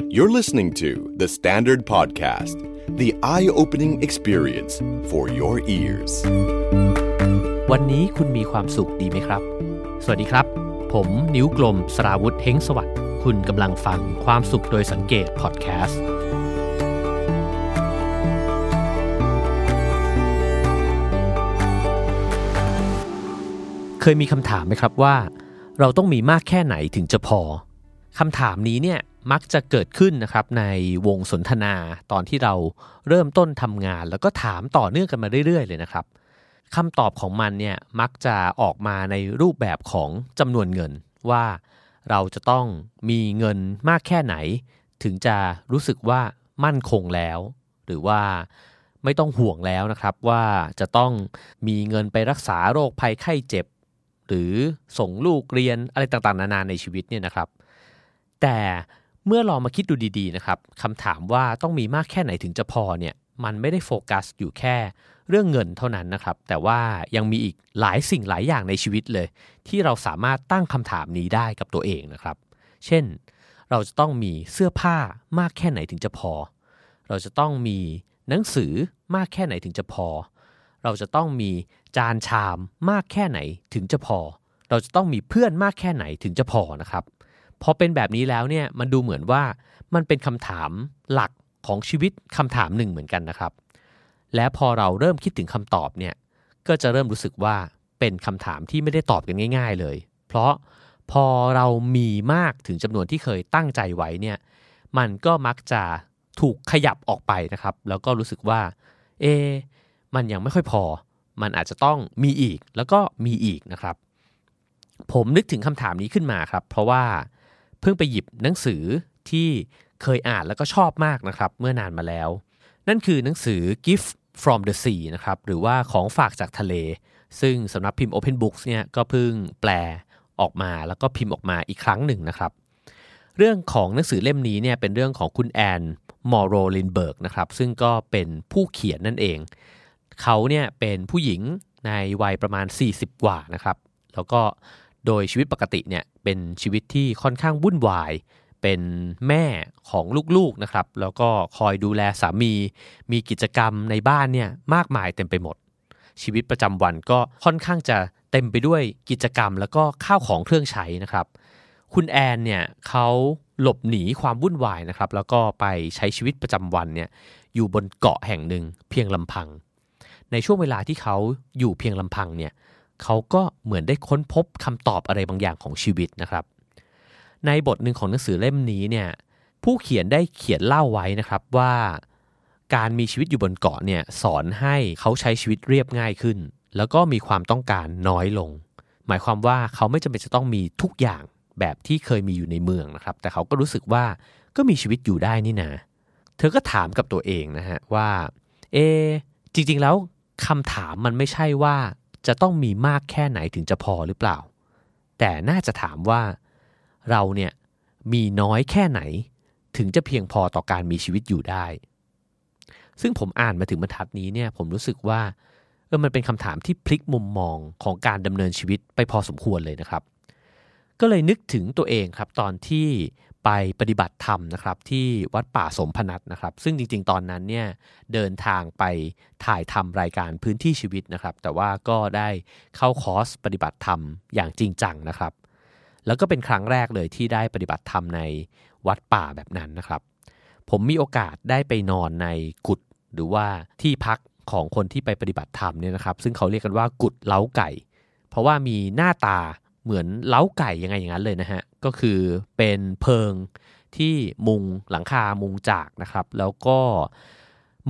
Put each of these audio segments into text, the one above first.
You're listening to The Standard Podcast, the eye opening experience for your ears. วันนี้คุณมีความสุขดีไหมครับ สวัสดีครับ ผมนิ้วกลมสราวุธเฮงสวัสดิ์ คุณกำลังฟังความสุขโดยสังเกตพอดแคสต์ เคยมีคำถามไหมครับว่า เราต้องมีมากแค่ไหนถึงจะพอ คำถามนี้เนี่ย มักจะเกิดขึ้นนะครับในวงสนทนาตอนที่เราเริ่มต้นทำงาน แล้วก็ถามต่อเนื่องกันมาเรื่อยๆ เลยนะครับคำตอบของมันเนี่ยมักจะออกมาในรูปแบบของจำนวนเงินว่าเราจะต้องมีเงินมากแค่ไหน ถึงจะรู้สึกว่ามั่นคงแล้ว หรือว่าไม่ต้องห่วงแล้วนะครับว่าจะต้องมีเงินไปรักษาโรคภัยไข้เจ็บ หรือส่งลูกเรียนอะไรต่างๆ นานาในชีวิตเนี่ยนะครับ แต่ เมื่อลองมาคิดดูดีๆนะครับคำถามว่าต้องมีมากแค่ไหนถึงจะพอเนี่ยมันไม่ได้โฟกัสอยู่แค่เรื่องเงินเท่านั้นนะครับ แต่ว่ายังมีอีกหลายสิ่งหลายอย่างในชีวิตเลย ที่เราสามารถตั้งคำถามนี้ได้กับตัวเองนะครับ เช่น เราจะต้องมีเสื้อผ้ามากแค่ไหนถึงจะพอ เราจะต้องมีหนังสือมากแค่ไหนถึงจะพอ เราจะต้องมีจานชามมากแค่ไหนถึงจะพอ เราจะต้องมีเพื่อนมากแค่ไหนถึงจะพอนะครับ พอเป็นแบบนี้แล้วเนี่ยมันดูเหมือนว่ามันเป็นคำถามหลักของชีวิตคำถามหนึ่งเหมือนกันนะครับ และพอเราเริ่มคิดถึงคำตอบเนี่ยก็จะเริ่มรู้สึกว่าเป็นคำถามที่ไม่ได้ตอบกันง่าย ๆ เลย เพราะพอเรามีมากถึงจำนวนที่เคยตั้งใจไว้เนี่ยมันก็มักจะถูกขยับออกไปนะครับ แล้วก็รู้สึกว่า เอ มันยังไม่ค่อยพอ มันอาจจะต้องมีอีกแล้วก็มีอีกนะครับ ผมนึกถึงคำถามนี้ขึ้นมาครับ เพราะว่า เพิ่งไปหยิบหนังสือที่เคยอ่านแล้วก็ชอบมากนะครับ เมื่อนานมาแล้ว นั่นคือหนังสือ Gift from the Sea นะครับหรือว่าของฝากจากทะเล ซึ่งสำนักพิมพ์ Open Books เนี่ยก็เพิ่งแปลออกมาแล้วก็พิมพ์ออกมาอีกครั้งหนึ่งนะครับ เรื่องของหนังสือเล่มนี้เนี่ยเป็นเรื่องของคุณแอนมอร์โรลินเบิร์กนะครับซึ่งก็เป็นผู้เขียนนั่นเอง เขาเนี่ยเป็นผู้หญิงในวัยประมาณ 40 กว่านะครับ แล้วก็ โดยชีวิตปกติเนี่ยเป็นชีวิตที่ค่อนข้างวุ่นวาย เป็นแม่ของลูกๆนะครับ แล้วก็คอยดูแลสามี มีกิจกรรมในบ้านเนี่ยมากมายเต็มไปหมด ชีวิตประจำวันก็ค่อนข้างจะเต็มไปด้วยกิจกรรมแล้วก็ข้าวของเครื่องใช้นะครับ คุณแอนเนี่ยเขาหลบหนีความวุ่นวายนะครับ แล้วก็ไปใช้ชีวิตประจำวันเนี่ยอยู่บนเกาะแห่งหนึ่งเพียงลำพัง ในช่วงเวลาที่เขาอยู่เพียงลำพังเนี่ยเขาก็เหมือนได้ค้นพบคำตอบอะไรบางอย่างของชีวิตนะครับ ในบทหนึ่งของหนังสือเล่มนี้เนี่ยผู้เขียนได้เขียนเล่าไว้นะครับว่าการมีชีวิตอยู่บนเกาะเนี่ยสอนให้เขาใช้ชีวิตเรียบง่ายขึ้น แล้วก็มีความต้องการน้อยลง หมายความว่าเขาไม่จำเป็นจะต้องมีทุกอย่างแบบที่เคยมีอยู่ในเมืองนะครับ แต่เขาก็รู้สึกว่าก็มีชีวิตอยู่ได้นี่นะ เธอก็ถามกับตัวเองนะฮะว่า เอ จริง ๆ แล้วคำถามมันไม่ใช่ว่า จะต้องมีมากแค่ไหนถึงจะพอหรือเปล่า แต่น่าจะถามว่าเราเนี่ยมีน้อยแค่ไหนถึงจะเพียงพอต่อการมีชีวิตอยู่ได้ ซึ่งผมอ่านมาถึงบรรทัดนี้เนี่ยผมรู้สึกว่าเออมันเป็นคำถามที่พลิกมุมมองของการดำเนินชีวิตไปพอสมควรเลยนะครับ ก็เลยนึกถึงตัวเองครับตอนที่ ไปปฏิบัติธรรมนะครับที่วัดป่าสมพนัทนะครับ ซึ่งจริง ๆ ตอนนั้นเนี่ยเดินทางไปถ่ายทำรายการพื้นที่ชีวิตนะครับ แต่ว่าก็ได้เข้าคอร์สปฏิบัติธรรมอย่างจริงจังนะครับ แล้วก็เป็นครั้งแรกเลยที่ได้ปฏิบัติธรรมในวัดป่าแบบนั้นนะครับ ผมมีโอกาสได้ไปนอนในกุฏหรือว่าที่พักของคนที่ไปปฏิบัติธรรมเนี่ยนะครับ ซึ่งเขาเรียกกันว่ากุฏเล้าไก่ เพราะว่ามีหน้าตาเหมือนเล้าไก่ยังไงอย่างนั้นเลยนะฮะ ก็คือเป็นเพิงที่มุงหลังคามุงจากนะครับ แล้วก็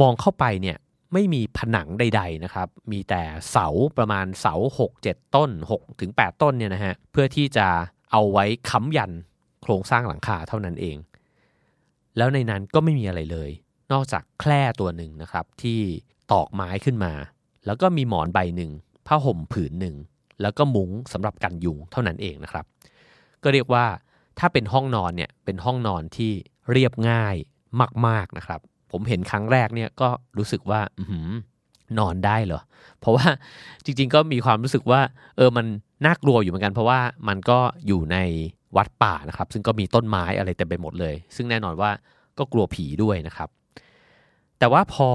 มองเข้าไปเนี่ยไม่มีผนังใด ๆนะครับ มีแต่เสาประมาณเสา 6 7 ต้น6ถึง8ต้นเนี่ยนะฮะเพื่อที่จะเอาไว้ค้ำยันโครงสร้างหลังคาเท่านั้นเอง แล้วในนั้นก็ไม่มีอะไรเลย นอกจากแคร่ตัวหนึ่งนะครับ ที่ตอกไม้ขึ้นมา แล้วก็มีหมอนใบหนึ่งผ้าห่มผืนหนึ่งแล้วก็มุ้งสำหรับกันยุงเท่านั้นเองนะครับ ก็เรียกว่าถ้าเป็นห้องนอนเนี่ยเป็นห้องนอนที่เรียบง่ายมากๆนะครับ ผมเห็นครั้งแรกเนี่ยก็รู้สึกว่าอืนอนได้เหรอ เพราะว่าจริงๆก็มีความรู้สึกว่า เออมันน่ากลัวอยู่เหมือนกัน เพราะว่ามันก็อยู่ในวัดป่านะครับ ซึ่งก็มีต้นไม้อะไรเต็มไปหมดเลย ซึ่งแน่นอนว่าก็กลัวผีด้วยนะครับ แต่ว่าพอ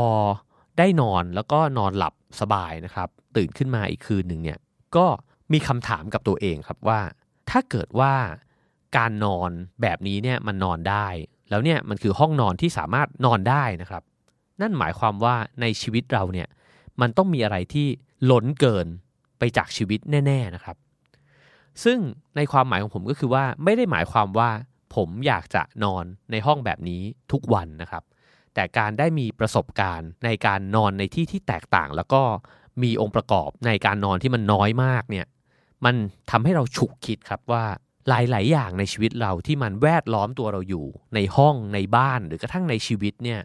ได้นอนแล้วก็นอนหลับสบายนะครับ ตื่นขึ้นมาอีกคืนหนึ่งเนี่ยก็มีคำถามกับตัวเองครับว่า ถ้าเกิดว่าการนอนแบบนี้เนี่ยมันนอนได้ แล้วเนี่ยมันคือห้องนอนที่สามารถนอนได้นะครับ นั่นหมายความว่าในชีวิตเราเนี่ยมันต้องมีอะไรที่ล้นเกินไปจากชีวิตแน่ ๆนะครับ ซึ่งในความหมายของผมก็คือว่าไม่ได้หมายความว่าผมอยากจะนอนในห้องแบบนี้ทุกวันนะครับ แต่การได้มีประสบการณ์ในการนอนในที่ที่แตกต่าง แล้วก็มีองค์ประกอบในการนอนที่มันน้อยมากเนี่ย มันทำให้เราฉุกคิดครับว่าหลาย ๆ อย่างในชีวิตเราที่มันแวดล้อมตัวเราอยู่ ในห้องในบ้านหรือกระทั่งในชีวิตเนี่ย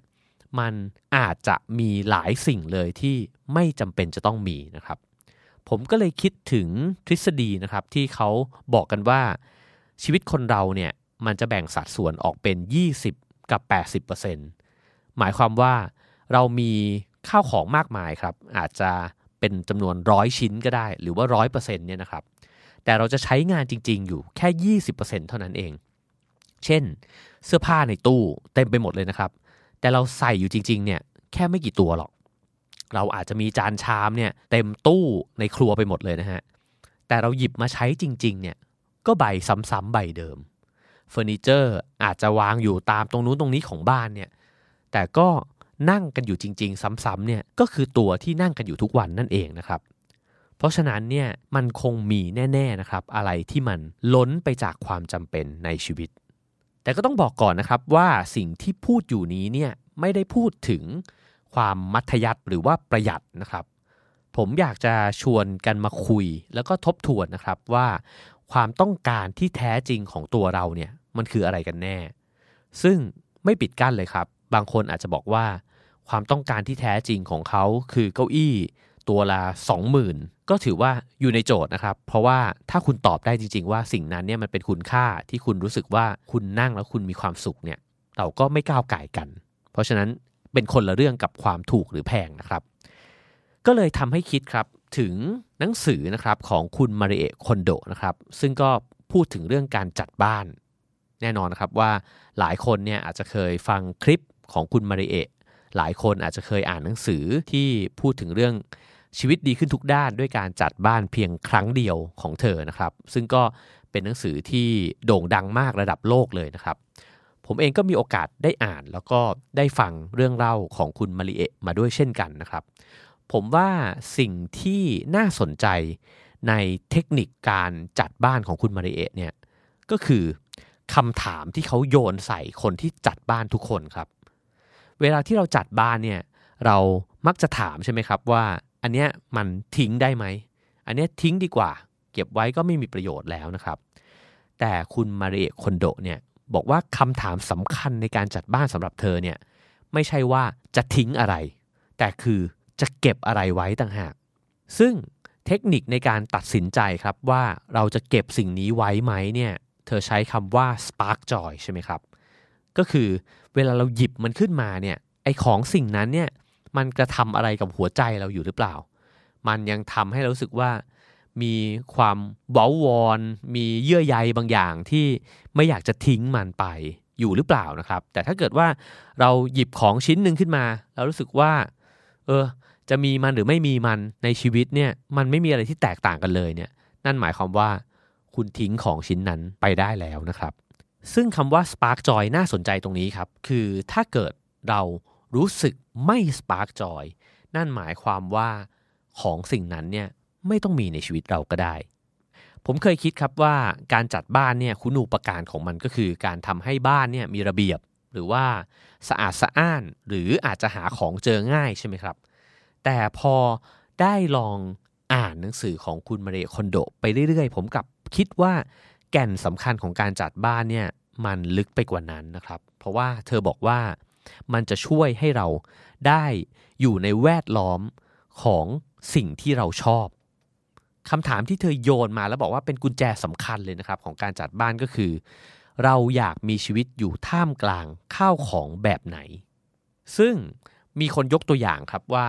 มันอาจจะมีหลายสิ่งเลยที่ไม่จำเป็นจะต้องมีนะครับ ผมก็เลยคิดถึงทฤษฎีนะครับที่เขาบอกกันว่าชีวิตคนเราเนี่ยมันจะแบ่งสัดส่วนออกเป็น 20 กับ 80%หมายความว่าเรามีข้าวของมากมายครับ อาจจะ เป็นจำนวนร้อยชิ้นก็ได้ หรือว่าร้อยเปอร์เซ็นต์เนี่ยนะครับ แต่เราจะใช้งานจริง ๆ อยู่แค่20%เท่านั้นเอง เช่น เสื้อผ้าในตู้เต็มไปหมดเลยนะครับ แต่เราใส่อยู่จริง ๆ เนี่ยแค่ไม่กี่ตัวหรอก เราอาจจะมีจานชามเนี่ยเต็มตู้ในครัวไปหมดเลยนะฮะ แต่เราหยิบมาใช้จริง ๆ เนี่ยก็ใบซ้ำๆใบเดิมเฟอร์นิเจอร์อาจจะวางอยู่ตามตรงนู้นตรงนี้ของบ้านเนี่ย แต่ก็ นั่งกันอยู่จริง ๆ ซ้ำๆเนี่ยก็คือตัวที่นั่งกันอยู่ทุกวันนั่นเองนะครับ เพราะฉะนั้นเนี่ยมันคงมีแน่ๆนะครับอะไรที่มันล้นไปจากความจำเป็นในชีวิต แต่ก็ต้องบอกก่อนนะครับว่าสิ่งที่พูดอยู่นี้เนี่ยไม่ได้พูดถึงความมัธยัติหรือว่าประหยัดนะครับ ผมอยากจะชวนกันมาคุย แล้วก็ทบทวนนะครับว่า ความต้องการที่แท้จริงของตัวเราเนี่ยมันคืออะไรกันแน่ ซึ่งไม่ปิดกั้นเลยครับ บางคนอาจจะบอกว่า ความต้องการที่แท้จริงของเขาคือเก้าอี้ตัวละ20,000 ก็ถือว่าอยู่ในโจทย์นะครับ เพราะว่าถ้าคุณตอบได้จริง ๆ ว่าสิ่งนั้นเนี่ยมันเป็นคุณค่าที่คุณรู้สึกว่าคุณนั่งแล้วคุณมีความสุขเนี่ยเราก็ไม่ก้าวไก่กัน เพราะฉะนั้นเป็นคนละเรื่องกับความถูกหรือแพงนะครับ ก็เลยทำให้คิดครับถึงหนังสือนะครับของคุณมาริเอะคอนโดนะครับซึ่งก็พูดถึงเรื่องการจัดบ้าน แน่นอนนะครับว่าหลายคนเนี่ยอาจจะเคยฟังคลิป ของคุณมาริเอะหลายคนอาจจะเคยอ่านหนังสือที่พูดถึงเรื่องชีวิตดีขึ้นทุกด้านด้วยการจัดบ้านเพียงครั้งเดียวของเธอนะครับ ซึ่งก็เป็นหนังสือที่โด่งดังมากระดับโลกเลยนะครับ ผมเองก็มีโอกาสได้อ่านแล้วก็ได้ฟังเรื่องเล่าของคุณมาริเอะมาด้วยเช่นกันนะครับ ผมว่าสิ่งที่น่าสนใจในเทคนิคการจัดบ้านของคุณมาริเอะเนี่ยก็คือคำถามที่เขาโยนใส่คนที่จัดบ้านทุกคนครับ เวลาที่เราจัดบ้านเนี่ยเรามักจะถามใช่ไหมครับว่าอันเนี้ยมันทิ้งได้ไหม อันเนี้ยทิ้งดีกว่า เก็บไว้ก็ไม่มีประโยชน์แล้วนะครับ แต่คุณมาริเอะคอนโดเนี่ยบอกว่าคำถามสำคัญในการจัดบ้านสำหรับเธอเนี่ยไม่ใช่ว่าจะทิ้งอะไร แต่คือจะเก็บอะไรไว้ต่างหาก ซึ่งเทคนิคในการตัดสินใจครับว่าเราจะเก็บสิ่งนี้ไว้ไหมเนี่ยเธอใช้คำว่า spark joy ใช่ไหมครับ ก็คือเวลาเราหยิบมันขึ้นมาเนี่ยไอของสิ่งนั้นเนี่ยมันกระทำอะไรกับหัวใจเราอยู่หรือเปล่า มันยังทำให้เรารู้สึกว่ามีความเว้าวอน มีเยื่อใยบางอย่างที่ไม่อยากจะทิ้งมันไปอยู่หรือเปล่านะครับ แต่ถ้าเกิดว่าเราหยิบของชิ้นหนึ่งขึ้นมาเรารู้สึกว่า เออ จะมีมันหรือไม่มีมันในชีวิตเนี่ย มันไม่มีอะไรที่แตกต่างกันเลยเนี่ย นั่นหมายความว่าคุณทิ้งของชิ้นนั้นไปได้แล้วนะครับ ซึ่งคำว่า spark joy น่าสนใจตรงนี้ครับ คือถ้าเกิดเรารู้สึกไม่ spark joy นั่นหมายความว่าของสิ่งนั้นเนี่ยไม่ต้องมีในชีวิตเราก็ได้ ผมเคยคิดครับว่าการจัดบ้านเนี่ยคุณูปการของมันก็คือ การทำให้บ้านเนี่ยมีระเบียบ หรือว่าสะอาดสะอ้าน หรืออาจจะหาของเจอง่ายใช่ไหมครับ แต่พอได้ลองอ่านหนังสือของคุณมาเรคอนโด ไปเรื่อยๆ ผมกลับคิดว่า แก่นสำคัญของการจัดบ้านเนี่ยมันลึกไปกว่านั้นนะครับ เพราะว่าเธอบอกว่ามันจะช่วยให้เราได้อยู่ในแวดล้อมของสิ่งที่เราชอบคำถามที่เธอโยนมาแล้วบอกว่าเป็นกุญแจสำคัญเลยนะครับ ของการจัดบ้านก็คือ เราอยากมีชีวิตอยู่ท่ามกลางข้าวของแบบไหน ซึ่งมีคนยกตัวอย่างครับว่า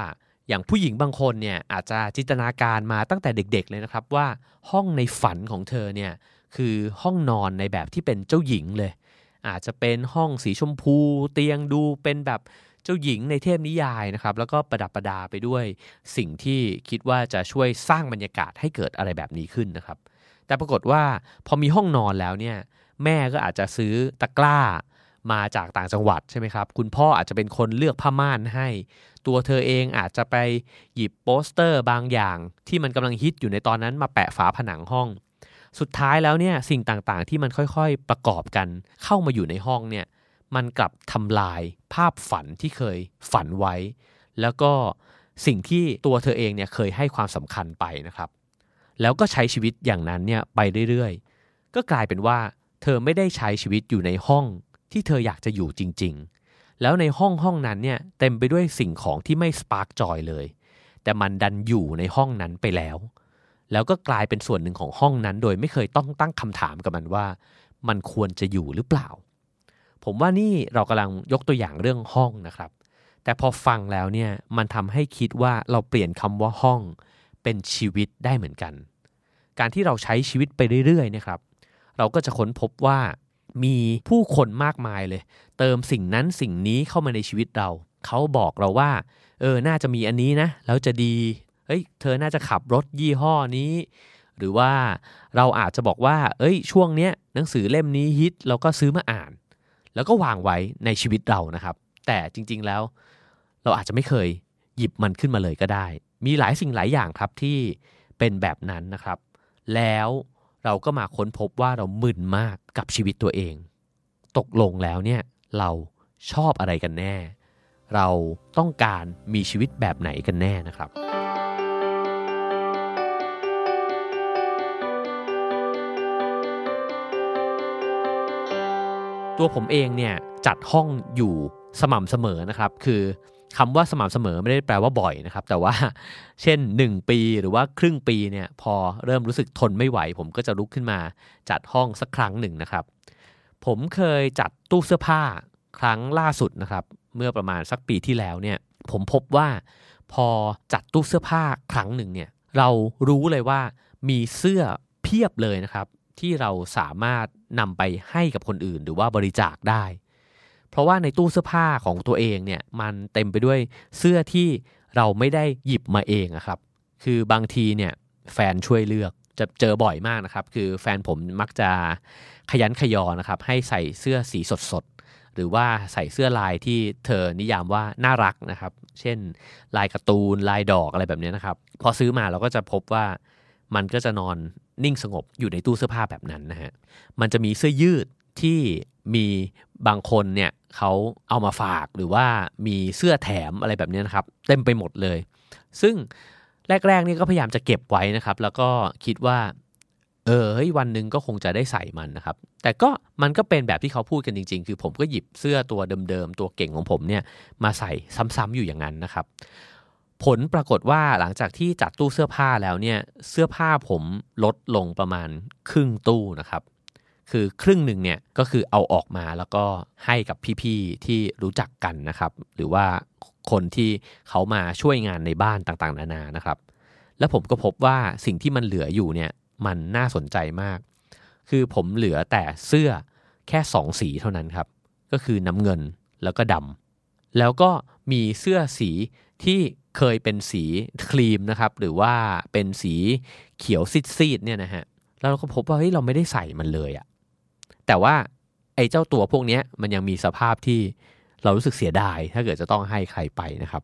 อย่างผู้หญิงบางคนเนี่ยอาจจะจินตนาการมาตั้งแต่เด็ก ๆ เลยนะครับว่าห้องในฝันของเธอเนี่ย คือห้องนอนในแบบที่เป็นเจ้าหญิงเลย อาจจะเป็นห้องสีชมพูเตียงดูเป็นแบบเจ้าหญิงในเทพนิยายนะครับ แล้วก็ประดับประดาไปด้วยสิ่งที่คิดว่าจะช่วยสร้างบรรยากาศให้เกิดอะไรแบบนี้ขึ้นนะครับ แต่ปรากฏว่าพอมีห้องนอนแล้วเนี่ยแม่ก็อาจจะซื้อตะกร้ามาจากต่างจังหวัดใช่ไหมครับ คุณพ่ออาจจะเป็นคนเลือกผ้าม่านให้ ตัวเธอเองอาจจะไปหยิบโปสเตอร์บางอย่างที่มันกำลังฮิตอยู่ในตอนนั้นมาแปะฝาผนังห้อง สุดท้ายแล้วเนี่ยสิ่งต่างๆ ที่มันค่อยๆประกอบกัน เข้ามาอยู่ในห้องเนี่ยมันกลับทำลายภาพฝันที่เคยฝันไว้ แล้วก็สิ่งที่ตัวเธอเองเนี่ยเคยให้ความสำคัญไปนะครับ แล้วก็ใช้ชีวิตอย่างนั้นเนี่ยไปเรื่อยๆ ก็กลายเป็นว่า เธอไม่ได้ใช้ชีวิตอยู่ในห้องที่เธออยากจะอยู่จริง ๆ แล้วในห้องห้องนั้นเนี่ยเต็มไปด้วยสิ่งของที่ไม่สปาร์กจอยเลย แต่มันดันอยู่ในห้องนั้นไปแล้ว แล้วก็กลายเป็นส่วนหนึ่งของห้องนั้น โดยไม่เคยต้องตั้งคำถามกับมันว่า มันควรจะอยู่หรือเปล่า ผมว่านี่เรากำลังยกตัวอย่างเรื่องห้องนะครับ แต่พอฟังแล้วเนี่ยมันทำให้คิดว่าเราเปลี่ยนคำว่าห้อง เป็นชีวิตได้เหมือนกัน การที่เราใช้ชีวิตไปเรื่อยๆนะครับ เราก็จะค้นพบว่ามีผู้คนมากมายเลย เติมสิ่งนั้นสิ่งนี้เข้ามาในชีวิตเรา เขาบอกเราว่า เออ น่าจะมีอันนี้นะ แล้วจะดี เฮ้ยเธอน่าจะขับรถยี่ห้อนี้ หรือว่าเราอาจจะบอกว่า เอ้ย ช่วงเนี้ยหนังสือเล่มนี้ฮิตเราก็ซื้อมาอ่าน แล้วก็วางไว้ในชีวิตเรานะครับ แต่จริงๆแล้ว เราอาจจะไม่เคยหยิบมันขึ้นมาเลยก็ได้ มีหลายสิ่งหลายอย่างครับที่เป็นแบบนั้นนะครับ แล้วเราก็มาค้นพบว่าเรามึนมากกับชีวิตตัวเอง ตกลงแล้วเนี่ยเราชอบอะไรกันแน่ เราต้องการมีชีวิตแบบไหนกันแน่นะครับ ตัวผมเองเนี่ยจัดห้องอยู่สม่ำเสมอนะครับ คือคำว่าสม่ำเสมอไม่ได้แปลว่าบ่อยนะครับ แต่ว่าเช่น 1 ปีหรือว่าครึ่งปีเนี่ยพอเริ่มรู้สึกทนไม่ไหว ผมก็จะลุกขึ้นมาจัดห้องสักครั้งหนึ่งนะครับ ผมเคยจัดตู้เสื้อผ้าครั้งล่าสุดนะครับ เมื่อประมาณสักปีที่แล้วเนี่ยผมพบว่าพอจัดตู้เสื้อผ้าครั้งหนึ่งเนี่ยเรารู้เลยว่ามีเสื้อเพียบเลยนะครับ ที่เราสามารถนำไปให้กับคนอื่นหรือว่าบริจาคได้ เพราะว่าในตู้เสื้อผ้าของตัวเองเนี่ยมันเต็มไปด้วยเสื้อที่เราไม่ได้หยิบมาเองอะครับ คือบางทีเนี่ยแฟนช่วยเลือกจะเจอบ่อยมากนะครับ คือแฟนผมมักจะขยันขยอนะครับ ให้ใส่เสื้อสีสดๆ หรือว่าใส่เสื้อลายที่เธอนิยามว่าน่ารักนะครับ เช่น ลายการ์ตูนลายดอกอะไรแบบนี้นะครับ พอซื้อมาเราก็จะพบว่า มันก็จะนอนนิ่งสงบอยู่ในตู้เสื้อผ้าแบบนั้นนะฮะ มันจะมีเสื้อยืดที่มีบางคนเนี่ยเขาเอามาฝากหรือว่ามีเสื้อแถมอะไรแบบนี้นะครับ เต็มไปหมดเลย ซึ่งแรกๆนี่ก็พยายามจะเก็บไว้นะครับ แล้วก็คิดว่า เออเฮ้ยวันหนึ่งก็คงจะได้ใส่มันนะครับ แต่ก็มันก็เป็นแบบที่เขาพูดกันจริง ๆ คือผมก็หยิบเสื้อตัวเดิมๆตัวเก่งของผมเนี่ยมาใส่ซ้ำๆอยู่อย่างนั้นนะครับ ผลปรากฏว่าหลังจากที่จัดตู้เสื้อผ้าแล้วเนี่ยเสื้อผ้าผมลดลงประมาณครึ่งตู้นะครับ คือครึ่งหนึ่งเนี่ยก็คือเอาออกมาแล้วก็ให้กับพี่ๆที่รู้จักกันนะครับ หรือว่าคนที่เขามาช่วยงานในบ้านต่างๆ นานานะครับ แล้วผมก็พบว่าสิ่งที่มันเหลืออยู่เนี่ยมันน่าสนใจมาก คือผมเหลือแต่เสื้อแค่สองสีเท่านั้นครับ ก็คือน้ำเงินแล้วก็ดำแล้วก็มีเสื้อสีที่ เคยเป็นสีครีมนะครับ หรือว่าเป็นสีเขียวซีดๆเนี่ยนะฮะแล้วเราก็พบว่าเฮ้ยเราไม่ได้ใส่มันเลยอะแต่ว่าไอ้เจ้าตัวพวกนี้มันยังมีสภาพที่เรารู้สึกเสียดาย ถ้าเกิดจะต้องให้ใครไปนะครับ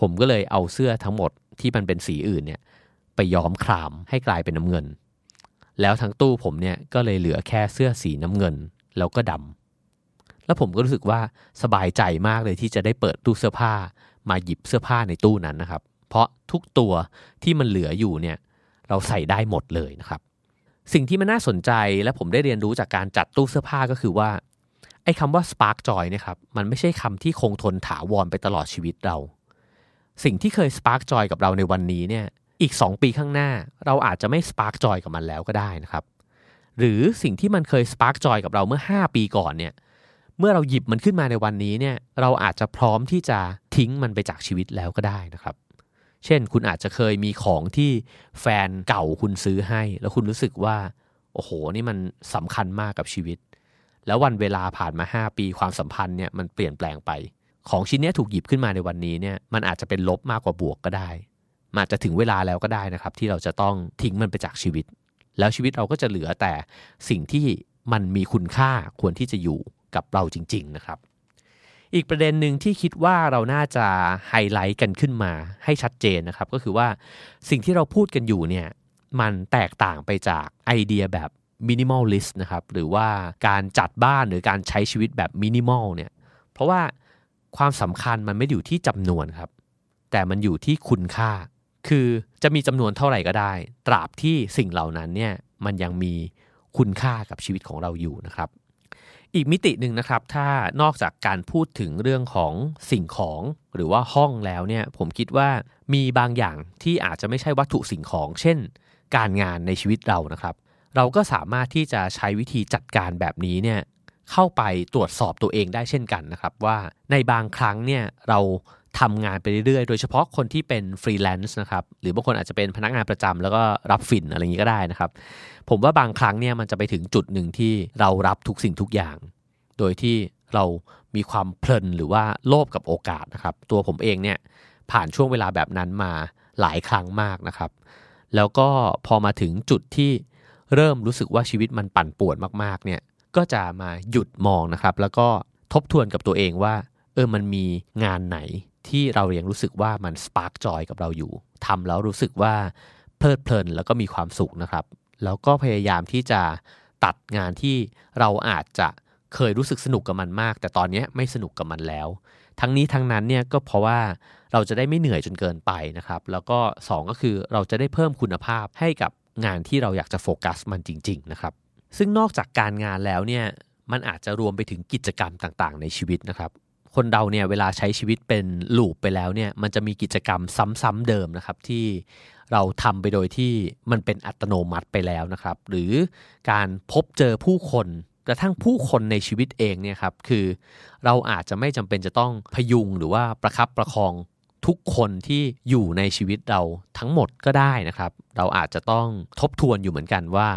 ผมก็เลยเอาเสื้อทั้งหมดที่มันเป็นสีอื่นเนี่ยไปย้อมครามให้กลายเป็นน้ำเงิน แล้วทั้งตู้ผมเนี่ยก็เลยเหลือแค่เสื้อสีน้ำเงินแล้วก็ดำแล้วผมก็รู้สึกว่าสบายใจมากเลยที่จะได้เปิดตู้เสื้อผ้า มาหยิบเสื้อผ้าในตู้นั้นนะครับ เพราะทุกตัวที่มันเหลืออยู่เนี่ยเราใส่ได้หมดเลยนะครับ สิ่งที่มันน่าสนใจและผมได้เรียนรู้จากการจัดตู้เสื้อผ้าก็คือว่าไอ้คำว่า spark joy นี่ยครับมันไม่ใช่คำที่คงทนถาวรไปตลอดชีวิตเรา สิ่งที่เคย spark joy กับเราในวันนี้เนี่ยอีก 2 ปีข้างหน้า เราอาจจะไม่ spark joy กับมันแล้วก็ได้นะครับหรือสิ่งที่มันเคย spark joy กับเราเมื่อ 5 ปีก่อนเนี่ยเมื่อเราหยิบมันขึ้นมาในวันนี้เนี่ยเราอาจจะพร้อมที่จะ ทิ้งมันไปจากชีวิตแล้วก็ได้นะครับ เช่นคุณอาจจะเคยมีของที่แฟนเก่าคุณซื้อให้ แล้วคุณรู้สึกว่า โอ้โห นี่มันสำคัญมากกับชีวิต แล้ววันเวลาผ่านมา 5 ปีความสัมพันธ์เนี่ยมันเปลี่ยนแปลงไป ของชิ้นนี้ถูกหยิบขึ้นมาในวันนี้เนี่ยมันอาจจะเป็นลบมากกว่าบวกก็ได้มันอาจจะถึงเวลาแล้วก็ได้นะครับ ที่เราจะต้องทิ้งมันไปจากชีวิต แล้วชีวิตเราก็จะเหลือแต่สิ่งที่มันมีคุณค่าควรที่จะอยู่กับเราจริง ๆ นะครับ อีกประเด็นหนึ่งที่คิดว่าเราน่าจะไฮไลท์กันขึ้นมาให้ชัดเจนนะครับ ก็คือว่าสิ่งที่เราพูดกันอยู่เนี่ยมันแตกต่างไปจากไอเดียแบบ minimalist นะครับหรือว่าการจัดบ้านหรือการใช้ชีวิตแบบมินิมอลเนี่ยเพราะว่าความสำคัญมันไม่อยู่ที่จำนวนครับ แต่มันอยู่ที่คุณค่า คือจะมีจำนวนเท่าไหร่ก็ได้ ตราบที่สิ่งเหล่านั้นเนี่ยมันยังมีคุณค่ากับชีวิตของเราอยู่นะครับ อีกมิติหนึ่งนะครับ ถ้านอกจากการพูดถึงเรื่องของสิ่งของหรือว่าห้องแล้วเนี่ยผมคิดว่ามีบางอย่างที่อาจจะไม่ใช่วัตถุสิ่งของ เช่น การงานในชีวิตเรานะครับ เราก็สามารถที่จะใช้วิธีจัดการแบบนี้เนี่ยเข้าไปตรวจสอบตัวเองได้เช่นกันนะครับ ว่าในบางครั้งเนี่ยเรา ทำงานไปเรื่อยๆ โดยเฉพาะคนที่เป็นฟรีแลนซ์นะครับ หรือบางคนอาจจะเป็นพนักงานประจำแล้วก็รับฝิ่นอะไรอย่างนี้ก็ได้นะครับ ผมว่าบางครั้งเนี่ยมันจะไปถึงจุดหนึ่งที่เรารับทุกสิ่งทุกอย่าง โดยที่เรามีความเพลินหรือว่าโลภกับโอกาสนะครับ ตัวผมเองเนี่ยผ่านช่วงเวลาแบบนั้นมาหลายครั้งมากนะครับ แล้วก็พอมาถึงจุดที่เริ่มรู้สึกว่าชีวิตมันปั่นป่วนมากๆเนี่ยก็จะมาหยุดมองนะครับ แล้วก็ทบทวนกับตัวเองว่าเออมันมีงานไหน ที่เรายังรู้สึกว่ามันสปาร์กจอยกับเราอยู่ทำแล้วรู้สึกว่าเพลิดเพลินแล้วก็มีความสุขนะครับ แล้วก็พยายามที่จะตัดงานที่เราอาจจะเคยรู้สึกสนุกกับมันมาก แต่ตอนนี้ไม่สนุกกับมันแล้ว ทั้งนี้ทั้งนั้นเนี่ยก็เพราะว่าเราจะได้ไม่เหนื่อยจนเกินไปนะครับ แล้วก็ 2 ก็คือเราจะได้เพิ่มคุณภาพให้กับงานที่เราอยากจะโฟกัสมันจริง ๆ นะครับ ซึ่งนอกจากการงานแล้วเนี่ยมันอาจจะรวมไปถึงกิจกรรมต่างๆ ในชีวิตนะครับ คนเราเนี่ยเวลาใช้ชีวิตเป็นลูปไปแล้วเนี่ยมันจะมีกิจกรรมซ้ำๆเดิมนะครับที่เราทำไปโดยที่มันเป็นอัตโนมัติไปแล้วนะครับ หรือการพบเจอผู้คนกระทั่งผู้คนในชีวิตเองเนี่ยครับคือเราอาจจะไม่จำเป็นจะต้องพยุงหรือว่าประคับประคองทุกคนที่อยู่ในชีวิตเราทั้งหมดก็ได้นะครับ เราอาจจะต้องทบทวนอยู่เหมือนกันว่า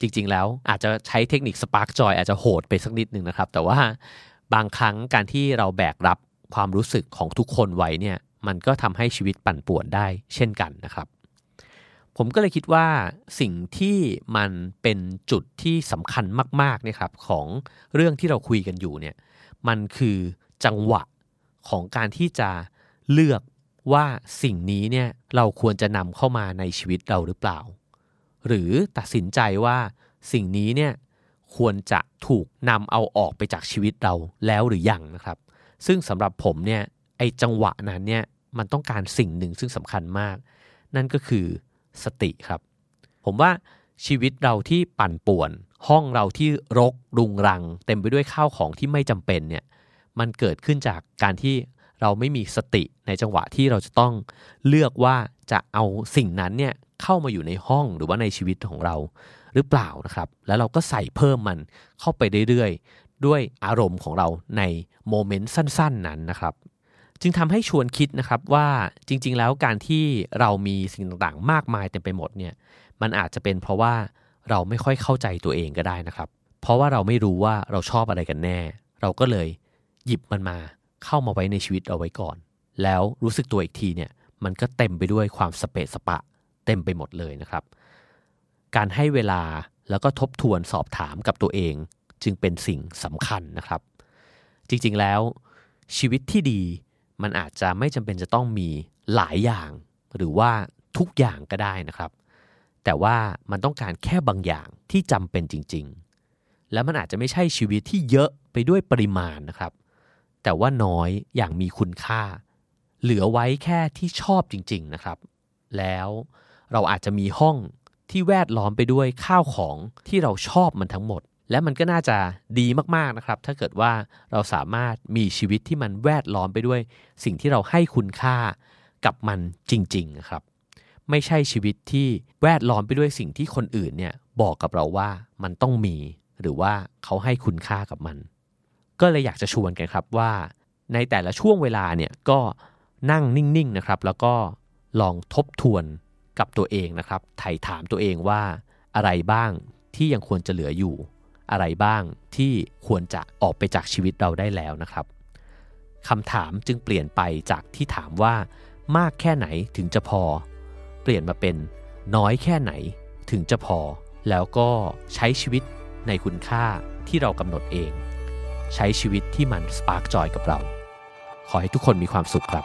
จริงๆ แล้วอาจจะใช้เทคนิคสปาร์กจอยอาจจะโหดไปสักนิดหนึ่งนะครับ แต่ว่า บางครั้งการที่เราแบกรับความรู้สึกของทุกคนไว้เนี่ยมันก็ทำให้ชีวิตปั่นป่วนได้เช่นกันนะครับ ผมก็เลยคิดว่าสิ่งที่มันเป็นจุดที่สำคัญมากๆเนี่ยครับของเรื่องที่เราคุยกันอยู่เนี่ยมันคือจังหวะของการที่จะเลือกว่าสิ่งนี้เนี่ยเราควรจะนำเข้ามาในชีวิตเราหรือเปล่า หรือตัดสินใจว่าสิ่งนี้เนี่ย ควรจะถูกนำเอาออกไปจากชีวิตเราแล้วหรือยังนะครับ ซึ่งสำหรับผมเนี่ยไอจังหวะนั้นเนี่ยมันต้องการสิ่งหนึ่งซึ่งสำคัญมาก นั่นก็คือสติครับ ผมว่าชีวิตเราที่ปั่นป่วน ห้องเราที่รกรุงรัง เต็มไปด้วยข้าวของที่ไม่จำเป็นเนี่ยมันเกิดขึ้นจากการที่เราไม่มีสติในจังหวะที่เราจะต้องเลือกว่าจะเอาสิ่งนั้นเนี่ยเข้ามาอยู่ในห้องหรือว่าในชีวิตของเรา หรือเปล่านะครับ แล้วเราก็ใส่เพิ่มมันเข้าไปเรื่อยๆ ด้วยอารมณ์ของเราในโมเมนต์สั้นๆ นั้นนะครับจึงทำให้ชวนคิดนะครับว่าจริง ๆ แล้วการที่เรามีสิ่งต่างๆ มากมายเต็มไปหมดเนี่ยมันอาจจะเป็นเพราะว่าเราไม่ค่อยเข้าใจตัวเองก็ได้นะครับ เพราะว่าเราไม่รู้ว่าเราชอบอะไรกันแน่ เราก็เลยหยิบมันมาเข้ามาไว้ในชีวิตเอาไว้ก่อน แล้วรู้สึกตัวอีกทีเนี่ยมันก็เต็มไปด้วยความสเปะสปะ เต็มไปหมดเลยนะครับ การให้เวลาแล้วก็ทบทวนสอบถามกับตัวเอง จึงเป็นสิ่งสำคัญนะครับ จริงๆแล้ว ชีวิตที่ดีมันอาจจะไม่จำเป็นจะต้องมีหลายอย่าง หรือว่าทุกอย่างก็ได้นะครับ แต่ว่ามันต้องการแค่บางอย่างที่จำเป็นจริง ๆ แล้วมันอาจจะไม่ใช่ชีวิตที่เยอะไปด้วยปริมาณนะครับ แต่ว่าน้อยอย่างมีคุณค่า เหลือไว้แค่ที่ชอบจริง ๆนะครับ แล้วเราอาจจะมีห้อง ที่แวดล้อมไปด้วยข้าวของที่เราชอบมันทั้งหมด และมันก็น่าจะดีมากๆนะครับ ถ้าเกิดว่าเราสามารถมีชีวิตที่มันแวดล้อมไปด้วย สิ่งที่เราให้คุณค่ากับมันจริงๆนะครับ ไม่ใช่ชีวิตที่แวดล้อมไปด้วยสิ่งที่คนอื่นเนี่ยบอกกับเราว่ามันต้องมี หรือว่าเขาให้คุณค่ากับมัน ก็เลยอยากจะชวนกันครับว่า ในแต่ละช่วงเวลาเนี่ยก็นั่งนิ่งๆนะครับ แล้วก็ลองทบทวน กับตัวเองนะครับไถ่ถามตัวเองว่าอะไรบ้างที่ยังควรจะเหลืออยู่ อะไรบ้างที่ควรจะออกไปจากชีวิตเราได้แล้วนะครับคำถามจึงเปลี่ยนไปจากที่ถามว่ามากแค่ไหนถึงจะพอ เปลี่ยนมาเป็นน้อยแค่ไหนถึงจะพอ แล้วก็ใช้ชีวิตในคุณค่าที่เรากำหนดเอง ใช้ชีวิตที่มันสปาร์กจอยกับเรา ขอให้ทุกคนมีความสุขครับ